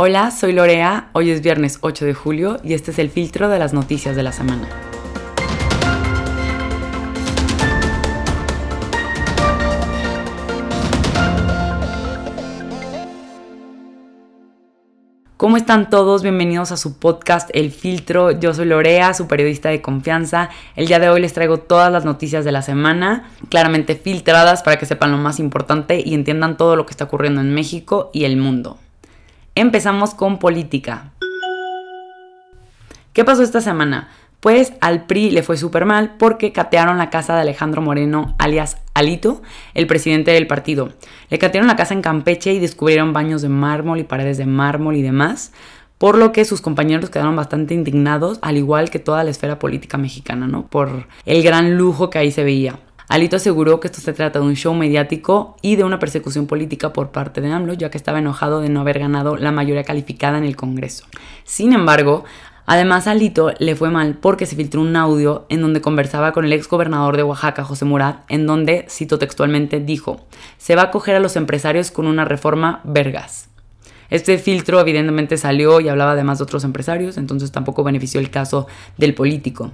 Hola, soy Lorea, hoy es viernes 8 de julio y este es el filtro de las noticias de la semana. ¿Cómo están todos? Bienvenidos a su podcast El Filtro. Yo soy Lorea, su periodista de confianza. El día de hoy les traigo todas las noticias de la semana, claramente filtradas para que sepan lo más importante y entiendan todo lo que está ocurriendo en México y el mundo. Empezamos con política. ¿Qué pasó esta semana? Pues al PRI le fue súper mal porque catearon la casa de Alejandro Moreno, alias Alito, el presidente del partido. Le catearon la casa en Campeche y descubrieron baños de mármol y paredes de mármol y demás, por lo que sus compañeros quedaron bastante indignados, al igual que toda la esfera política mexicana, ¿no? Por el gran lujo que ahí se veía. Alito aseguró que esto se trata de un show mediático y de una persecución política por parte de AMLO, ya que estaba enojado de no haber ganado la mayoría calificada en el Congreso. Sin embargo, Además, a Alito le fue mal porque se filtró un audio en donde conversaba con el ex gobernador de Oaxaca, José Murat, en donde, cito textualmente, dijo: Se va a coger a los empresarios con una reforma vergas. Este filtro evidentemente salió y hablaba además de otros empresarios, entonces tampoco benefició el caso del político.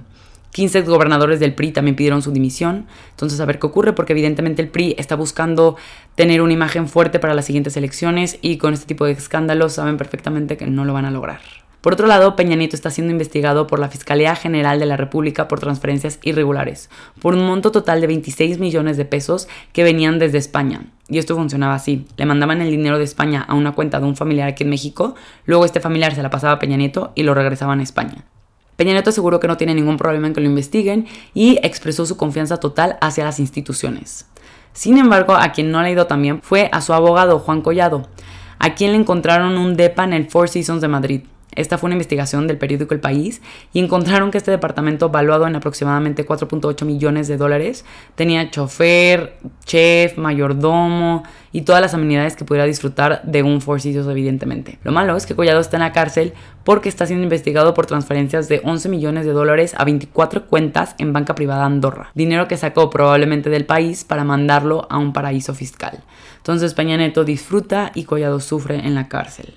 15 gobernadores del PRI también pidieron su dimisión. Entonces, a ver qué ocurre, porque evidentemente el PRI está buscando tener una imagen fuerte para las siguientes elecciones y con este tipo de escándalos saben perfectamente que no lo van a lograr. Por otro lado, Peña Nieto está siendo investigado por la Fiscalía General de la República por transferencias irregulares, por un monto total de 26 millones de pesos que venían desde España. Y esto funcionaba así. Le mandaban el dinero de España a una cuenta de un familiar aquí en México, luego este familiar se la pasaba a Peña Nieto y lo regresaban a España. Peña Nieto aseguró que no tiene ningún problema en que lo investiguen y expresó su confianza total hacia las instituciones. Sin embargo, a quien no le ha ido también fue a su abogado Juan Collado, a quien le encontraron un DEPA en el Four Seasons de Madrid. Esta fue una investigación del periódico El País y encontraron que este departamento, valuado en aproximadamente 4.8 millones de dólares, tenía chofer, chef, mayordomo y todas las amenidades que pudiera disfrutar de un Four Seasons, evidentemente. Lo malo es que Collado está en la cárcel porque está siendo investigado por transferencias de 11 millones de dólares a 24 cuentas en banca privada Andorra. Dinero que sacó probablemente del país para mandarlo a un paraíso fiscal. Entonces Peña Neto disfruta y Collado sufre en la cárcel.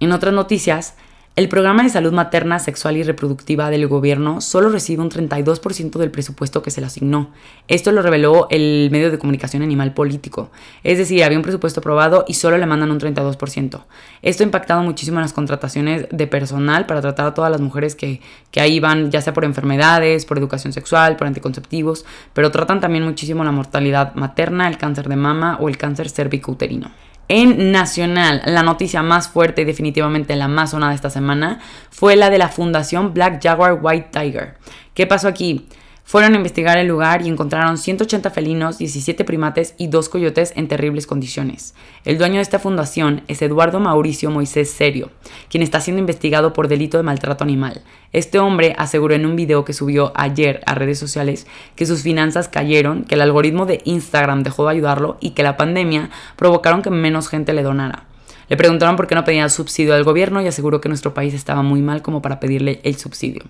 En otras noticias, el programa de salud materna, sexual y reproductiva del gobierno solo recibe un 32% del presupuesto que se le asignó. Esto lo reveló el medio de comunicación animal político. Es decir, había un presupuesto aprobado y solo le mandan un 32%. Esto ha impactado muchísimo en las contrataciones de personal para tratar a todas las mujeres que, que ahí van, ya sea por enfermedades, por educación sexual, por anticonceptivos, pero tratan también muchísimo la mortalidad materna, el cáncer de mama o el cáncer cérvico-uterino. En Nacional, la noticia más fuerte y definitivamente la más sonada esta semana fue la de la Fundación Black Jaguar White Tiger. ¿Qué pasó aquí? Fueron a investigar el lugar y encontraron 180 felinos, 17 primates y dos coyotes en terribles condiciones. El dueño de esta fundación es Eduardo Mauricio Moisés Serio, quien está siendo investigado por delito de maltrato animal. Este hombre aseguró en un video que subió ayer a redes sociales que sus finanzas cayeron, que el algoritmo de Instagram dejó de ayudarlo y que la pandemia provocaron que menos gente le donara. Le preguntaron por qué no pedía subsidio al gobierno y aseguró que nuestro país estaba muy mal como para pedirle el subsidio.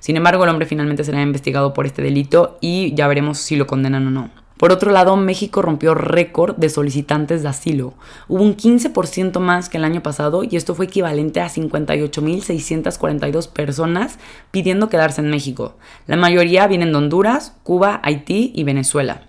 Sin embargo, el hombre finalmente será investigado por este delito y ya veremos si lo condenan o no. Por otro lado, México rompió récord de solicitantes de asilo. Hubo un 15% más que el año pasado y esto fue equivalente a 58.642 personas pidiendo quedarse en México. La mayoría vienen de Honduras, Cuba, Haití y Venezuela.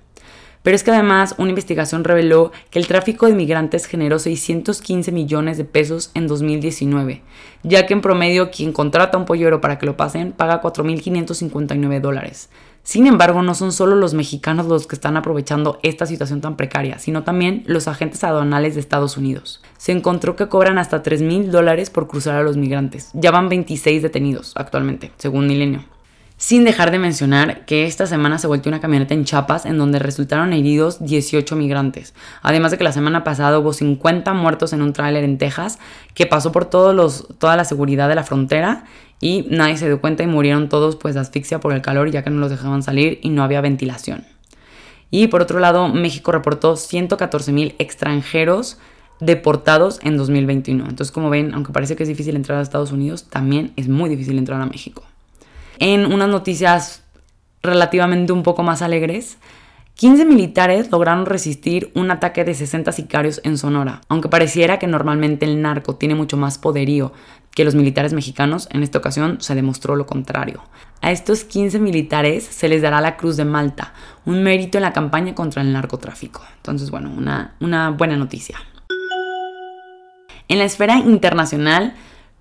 Pero es que además una investigación reveló que el tráfico de migrantes generó 615 millones de pesos en 2019, ya que en promedio quien contrata a un pollero para que lo pasen paga 4.559 dólares. Sin embargo, no son solo los mexicanos los que están aprovechando esta situación tan precaria, sino también los agentes aduanales de Estados Unidos. Se encontró que cobran hasta 3 mil dólares por cruzar a los migrantes. Ya van 26 detenidos actualmente, según Milenio. Sin dejar de mencionar que esta semana se volvió una camioneta en Chiapas en donde resultaron heridos 18 migrantes. Además de que la semana pasada hubo 50 muertos en un tráiler en Texas que pasó por todos los, toda la seguridad de la frontera y nadie se dio cuenta y murieron todos pues de asfixia por el calor ya que no los dejaban salir y no había ventilación. Y por otro lado, México reportó 114 mil extranjeros deportados en 2021. Entonces, como ven, aunque parece que es difícil entrar a Estados Unidos, también es muy difícil entrar a México en unas noticias relativamente un poco más alegres, 15 militares lograron resistir un ataque de 60 sicarios en Sonora. Aunque pareciera que normalmente el narco tiene mucho más poderío que los militares mexicanos, en esta ocasión se demostró lo contrario. A estos 15 militares se les dará la Cruz de Malta, un mérito en la campaña contra el narcotráfico. Entonces, bueno, una, buena noticia. En la esfera internacional,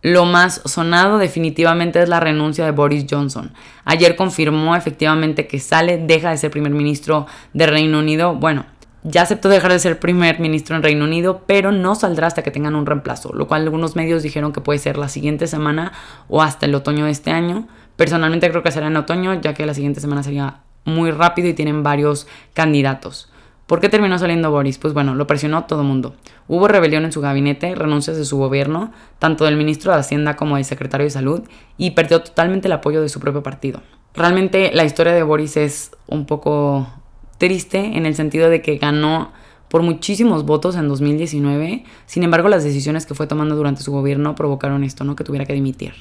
lo más sonado definitivamente es la renuncia de Boris Johnson. Ayer confirmó efectivamente que sale, deja de ser primer ministro de Reino Unido. Bueno, ya aceptó dejar de ser primer ministro en Reino Unido, pero no saldrá hasta que tengan un reemplazo, lo cual algunos medios dijeron que puede ser la siguiente semana o hasta el otoño de este año. Personalmente creo que será en otoño, ya que la siguiente semana sería muy rápido y tienen varios candidatos. ¿Por qué terminó saliendo Boris? Pues bueno, lo presionó todo el mundo. Hubo rebelión en su gabinete, renuncias de su gobierno, tanto del ministro de Hacienda como del secretario de Salud, y perdió totalmente el apoyo de su propio partido. Realmente la historia de Boris es un poco triste en el sentido de que ganó por muchísimos votos en 2019, sin embargo las decisiones que fue tomando durante su gobierno provocaron esto, ¿no? Que tuviera que dimitir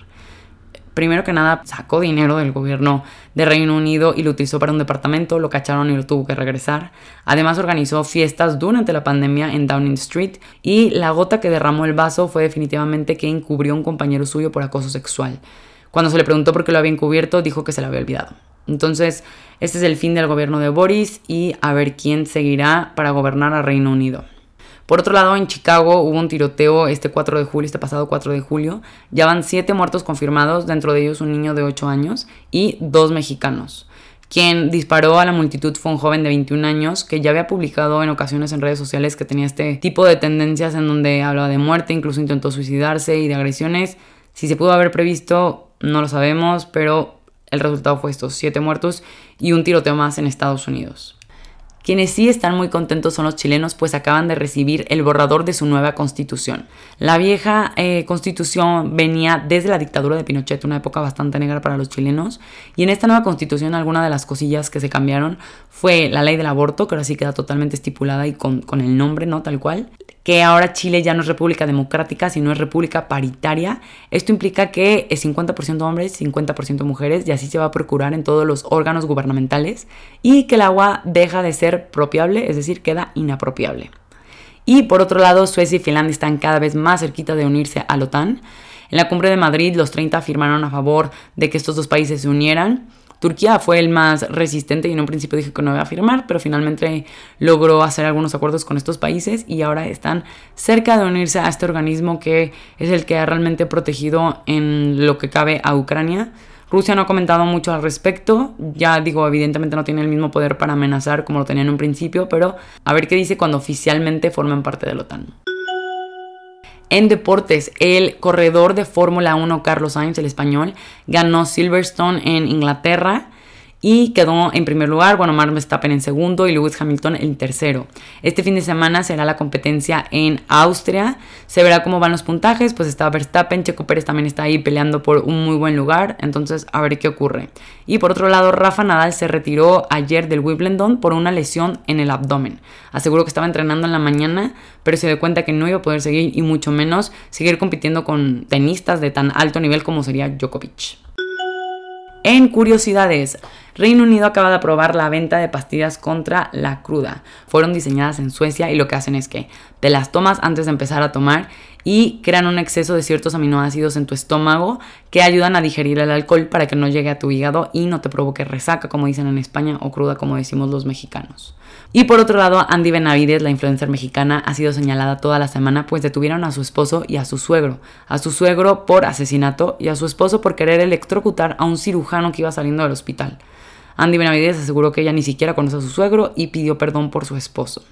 primero que nada sacó dinero del gobierno de Reino Unido y lo utilizó para un departamento, lo cacharon y lo tuvo que regresar. Además organizó fiestas durante la pandemia en Downing Street y la gota que derramó el vaso fue definitivamente que encubrió a un compañero suyo por acoso sexual. Cuando se le preguntó por qué lo había encubierto, dijo que se lo había olvidado. Entonces, este es el fin del gobierno de Boris y a ver quién seguirá para gobernar a Reino Unido. Por otro lado, en Chicago hubo un tiroteo este 4 de julio, este pasado 4 de julio. Ya van 7 muertos confirmados, dentro de ellos un niño de 8 años y dos mexicanos. Quien disparó a la multitud fue un joven de 21 años que ya había publicado en ocasiones en redes sociales que tenía este tipo de tendencias en donde hablaba de muerte, incluso intentó suicidarse y de agresiones. Si se pudo haber previsto, no lo sabemos, pero el resultado fue estos 7 muertos y un tiroteo más en Estados Unidos. Quienes sí están muy contentos son los chilenos, pues acaban de recibir el borrador de su nueva constitución. La vieja eh, constitución venía desde la dictadura de Pinochet, una época bastante negra para los chilenos, y en esta nueva constitución alguna de las cosillas que se cambiaron fue la ley del aborto, que ahora sí queda totalmente estipulada y con, con el nombre, ¿no? Tal cual que ahora Chile ya no es república democrática, sino es república paritaria. Esto implica que es 50% hombres, 50% mujeres, y así se va a procurar en todos los órganos gubernamentales, y que el agua deja de ser propiable, es decir, queda inapropiable. Y por otro lado, Suecia y Finlandia están cada vez más cerquita de unirse a la OTAN. En la cumbre de Madrid, los 30 firmaron a favor de que estos dos países se unieran. Turquía fue el más resistente y en un principio dije que no iba a firmar, pero finalmente logró hacer algunos acuerdos con estos países y ahora están cerca de unirse a este organismo que es el que ha realmente protegido en lo que cabe a Ucrania. Rusia no ha comentado mucho al respecto, ya digo, evidentemente no tiene el mismo poder para amenazar como lo tenía en un principio, pero a ver qué dice cuando oficialmente forman parte de la OTAN. En deportes, el corredor de Fórmula 1 Carlos Sainz, el español, ganó Silverstone en Inglaterra y quedó en primer lugar, bueno, Max Verstappen en segundo y Lewis Hamilton en tercero. Este fin de semana será la competencia en Austria, se verá cómo van los puntajes, pues está Verstappen, Checo Pérez también está ahí peleando por un muy buen lugar, entonces a ver qué ocurre. Y por otro lado, Rafa Nadal se retiró ayer del Wimbledon por una lesión en el abdomen. Aseguró que estaba entrenando en la mañana, pero se dio cuenta que no iba a poder seguir y mucho menos seguir compitiendo con tenistas de tan alto nivel como sería Djokovic. En curiosidades, Reino Unido acaba de aprobar la venta de pastillas contra la cruda. Fueron diseñadas en Suecia y lo que hacen es que te las tomas antes de empezar a tomar y crean un exceso de ciertos aminoácidos en tu estómago que ayudan a digerir el alcohol para que no llegue a tu hígado y no te provoque resaca, como dicen en España, o cruda, como decimos los mexicanos. Y por otro lado, Andy Benavides, la influencer mexicana, ha sido señalada toda la semana, pues detuvieron a su esposo y a su suegro. A su suegro por asesinato y a su esposo por querer electrocutar a un cirujano que iba saliendo del hospital. Andy Benavides aseguró que ella ni siquiera conoce a su suegro y pidió perdón por su esposo.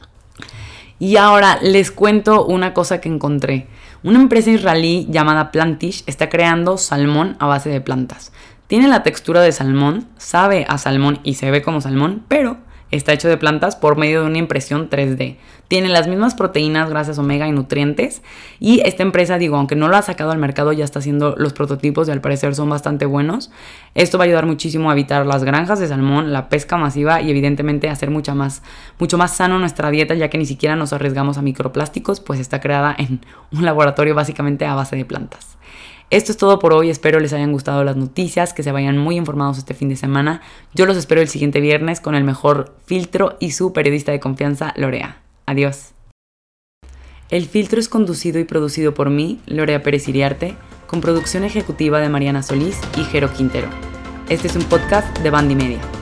Y ahora les cuento una cosa que encontré. Una empresa israelí llamada Plantish está creando salmón a base de plantas. Tiene la textura de salmón, sabe a salmón y se ve como salmón, pero Está hecho de plantas por medio de una impresión 3D. Tiene las mismas proteínas, grasas omega y nutrientes. Y esta empresa, digo, aunque no lo ha sacado al mercado, ya está haciendo los prototipos y al parecer son bastante buenos. Esto va a ayudar muchísimo a evitar las granjas de salmón, la pesca masiva y evidentemente hacer mucha más, mucho más sano nuestra dieta, ya que ni siquiera nos arriesgamos a microplásticos, pues está creada en un laboratorio básicamente a base de plantas. Esto es todo por hoy, espero les hayan gustado las noticias, que se vayan muy informados este fin de semana. Yo los espero el siguiente viernes con el mejor filtro y su periodista de confianza, Lorea. Adiós. El filtro es conducido y producido por mí, Lorea Pérez Iriarte, con producción ejecutiva de Mariana Solís y Jero Quintero. Este es un podcast de Bandy Media.